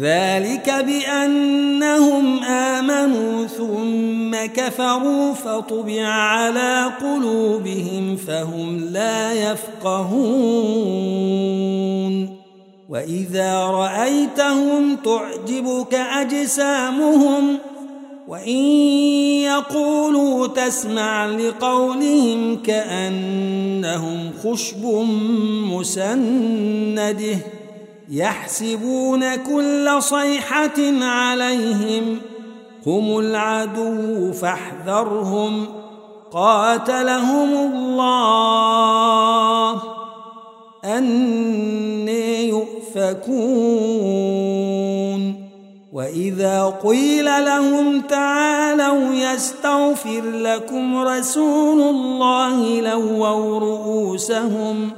ذلك بأنهم آمنوا ثم كفروا فطبع على قلوبهم فهم لا يفقهون. وإذا رأيتهم تعجبك أجسامهم ۖ وإن يقولوا تسمع لقولهم كأنهم خشب مسنده. يحسبون كل صيحة عليهم هم العدو فاحذرهم قاتلهم الله أني يؤفكون وإذا قيل لهم تعالوا يستغفر لكم رسول الله لووا رؤوسهم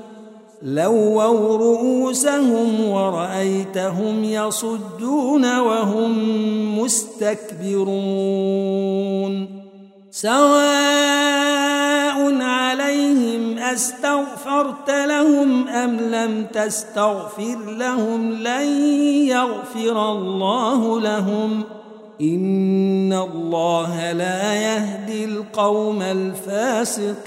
لووا رؤوسهم ورأيتهم يصدون وهم مستكبرون سواء عليهم أستغفرت لهم أم لم تستغفر لهم لن يغفر الله لهم إن الله لا يهدي القوم الفاسقين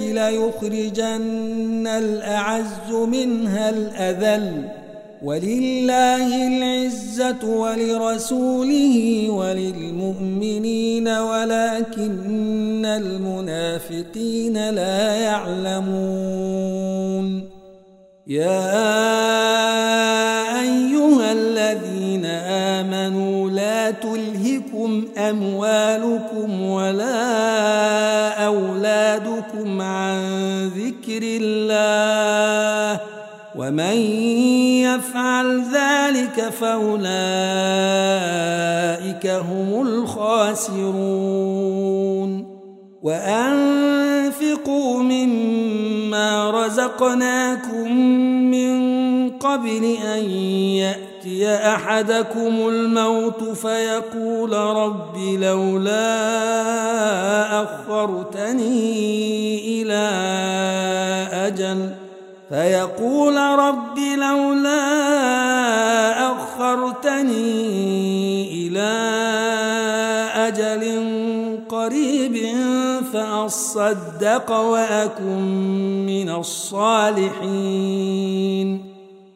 ليخرجن الأعز منها الأذل ولله العزة ولرسوله وللمؤمنين ولكن المنافقين لا يعلمون. يا آمنوا لا تلهكم أموالكم ولا أولادكم عن ذكر الله ومن يفعل ذلك فأولئك هم الخاسرون. وأنفقوا مما رزقناكم من قبل أن يأتي أحدكم الموت فيقول رب لولا أخرتني إلى أجل. فيقول رب لولا أخرتني إلى أجل قريب فأصدق وأكن من الصالحين.